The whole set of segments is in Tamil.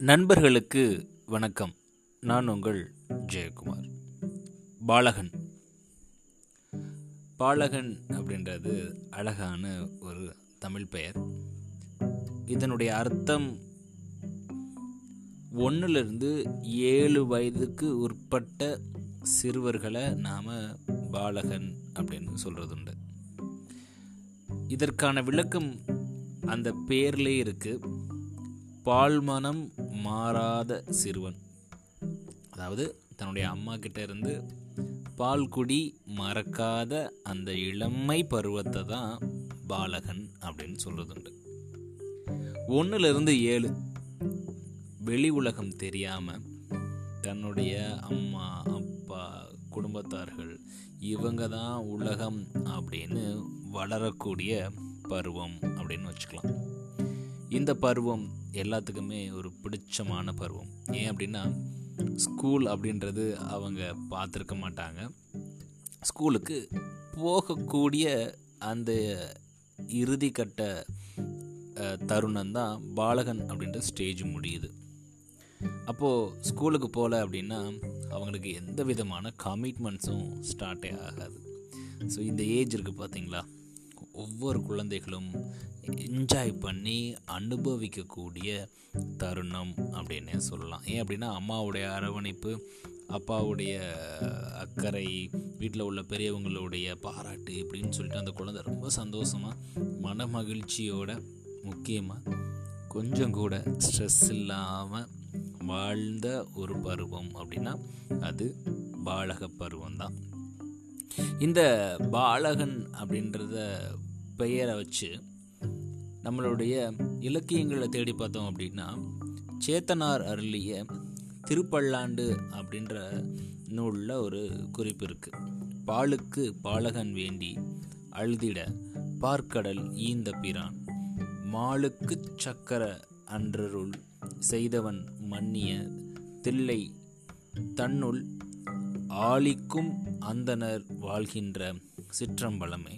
நண்பர்களுக்கு வணக்கம். நான் உங்கள் ஜெயக்குமார். பாலகன். பாலகன் அப்படின்றது அழகான ஒரு தமிழ் பெயர். இதனுடைய அர்த்தம் ஒன்றுலேருந்து ஏழு வயதுக்கு உட்பட்ட சிறுவர்களை நாம் பாலகன் அப்படின்னு சொல்கிறது உண்டு இதற்கான விளக்கம் அந்த பேர்லேயே இருக்குது பால்மனம் மாறாத சிறுவன். அதாவது தன்னுடைய அம்மா கிட்ட இருந்து பால் குடி மறக்காத அந்த இளமை பருவத்தை தான் பாலகன் அப்படின்னு சொல்றதுண்டு. ஒன்றுலேருந்து ஏழு. வெளி உலகம் தெரியாமல் தன்னுடைய அம்மா அப்பா குடும்பத்தார்கள் இவங்க தான் உலகம் அப்படின்னு வளரக்கூடிய பருவம் அப்படின்னு வச்சுக்கலாம். இந்த பருவம் எல்லாத்துக்குமே ஒரு பிடிச்சமான பருவம். ஏன் அப்படின்னா ஸ்கூல் அப்படின்றது அவங்க பார்த்துருக்க மாட்டாங்க. ஸ்கூலுக்கு போகக்கூடிய அந்த இறுதி கட்ட தருணம் தான் பாலகன் அப்படின்ற ஸ்டேஜ் முடியுது. அப்போது ஸ்கூலுக்கு போகல அப்படின்னா அவங்களுக்கு எந்த விதமான கமிட்மெண்ட்ஸும் ஸ்டார்ட்டே ஆகாது. ஸோ இந்த ஏஜ் இருக்குது பார்த்தீங்களா ஒவ்வொரு குழந்தைகளும் என்ஜாய் பண்ணி அனுபவிக்கக்கூடிய தருணம் அப்படின்னே சொல்லலாம். ஏன் அப்படின்னா அம்மாவுடைய அரவணைப்பு அப்பாவுடைய அக்கறை வீட்டில் உள்ள பெரியவங்களுடைய பாராட்டு இப்படின்னு சொல்லிட்டு அந்த குழந்தை ரொம்ப சந்தோஷமாக மன மகிழ்ச்சியோட முக்கியமாக கொஞ்சம் கூட ஸ்ட்ரெஸ் இல்லாமல் வாழ்ந்த ஒரு பருவம் அப்படின்னா அது பாலக பருவம் தான் இந்த பாலகன் அப்படின்றத பெயரை வச்சு நம்மளுடைய இலக்கியங்களை தேடி பார்த்தோம் அப்படின்னா சேத்தனார் அருளிய திருப்பல்லாண்டு அப்படின்ற நூலில் ஒரு குறிப்பு இருக்குது பாலுக்கு பாலகன் வேண்டி அழுதிட பார்க்கடல் ஈந்த பிரான். மாலுக்கு சக்கர அன்றருள் செய்தவன் மன்னிய தில்லை தன்னுள் ஆளிக்கும் அந்தனர் வாழ்கின்ற சிற்றம்பலமே.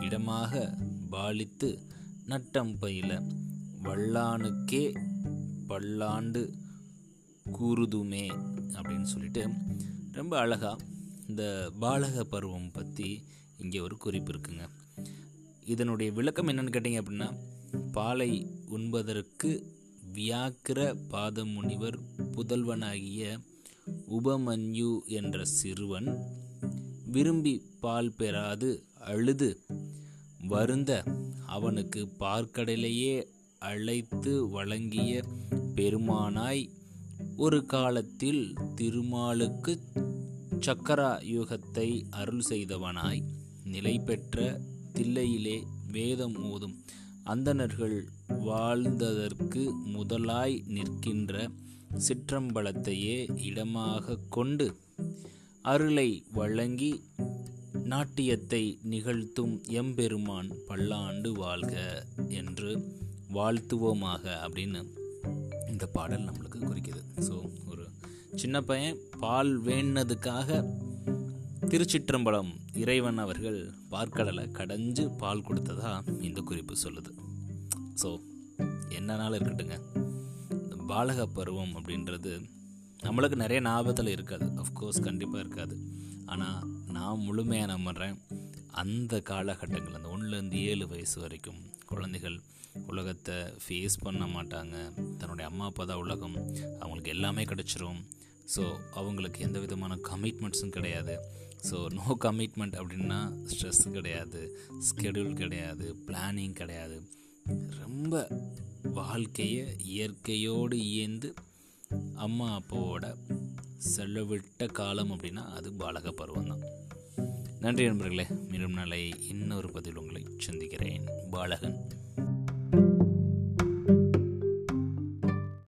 இடமாக பாலித்து நட்டம் பயில. வல்லானுக்கே பல்லாண்டு கூறுதுமே அப்படின்னு சொல்லிட்டு ரொம்ப அழகாக இந்த பாலக பருவம் பற்றி இங்கே ஒரு குறிப்பு இருக்குங்க. இதனுடைய விளக்கம் என்னென்னு கேட்டிங்க அப்படின்னா பாலை உண்பதற்கு வியாக்கிர பாத முனிவர் புதல்வனாகிய உபமன்யு என்ற சிறுவன் விரும்பி பால் பெறாது அழுது வருந்த அவனுக்கு பார்க்கடலையே அழைத்து வழங்கிய பெருமானாய் ஒரு காலத்தில் திருமாலுக்கு சக்கரா யுகத்தை அருள் செய்தவனாய். நிலை பெற்ற தில்லையிலே வேதம் மோதும் அந்தணர்கள் வாழ்ந்ததற்கு முதலாய் நிற்கின்ற சிற்றம்பலத்தையே இடமாக கொண்டு அருளை வழங்கி நாட்டியத்தை நிகழ்த்தும் எம்பெருமான் பல்லாண்டு வாழ்க என்று வாழ்த்துவோமாக அப்படின்னு இந்த பாடல் நம்மளுக்கு குறிக்குது. ஸோ ஒரு சின்ன பையன் பால் வேண்டதுக்காக திருச்சிற்றம்பலம் இறைவன் அவர்கள் பார்க்கடலை கடைஞ்சு பால் கொடுத்ததா இந்த குறிப்பு சொல்லுது. ஸோ என்னன்னாலும் இருக்கட்டுங்க. பாலக பருவம் அப்படின்றது நம்மளுக்கு நிறைய ஞாபகத்தில் இருக்காது. அஃப்கோர்ஸ் கண்டிப்பாக இருக்காது. ஆனால் நான் முழுமையாக நம்புகிறேன் அந்த காலகட்டங்கள் அந்த ஒன்றுலேருந்து ஏழு வயசு வரைக்கும் குழந்தைகள் உலகத்தை ஃபேஸ் பண்ண மாட்டாங்க. தன்னுடைய அம்மா அப்பா தான் உலகம். அவங்களுக்கு எல்லாமே கிடச்சிரும். ஸோ அவங்களுக்கு எந்த விதமான கமிட்மெண்ட்ஸும் கிடையாது. ஸோ நோ கமிட்மெண்ட் அப்படின்னா ஸ்ட்ரெஸ் கிடையாது. ஸ்கெடியூல் கிடையாது. பிளானிங் கிடையாது. ரொம்ப வாழ்க்கையை இயற்கையோடு இயந்து அம்மா அப்பாவோட செலவிட்ட காலம் அப்படின்னா அது பாலக பருவம் தான். நன்றி நண்பர்களே மீண்டும் நாளை இன்னொரு பதில் உங்களை சந்திக்கிறேன். பாலகன்.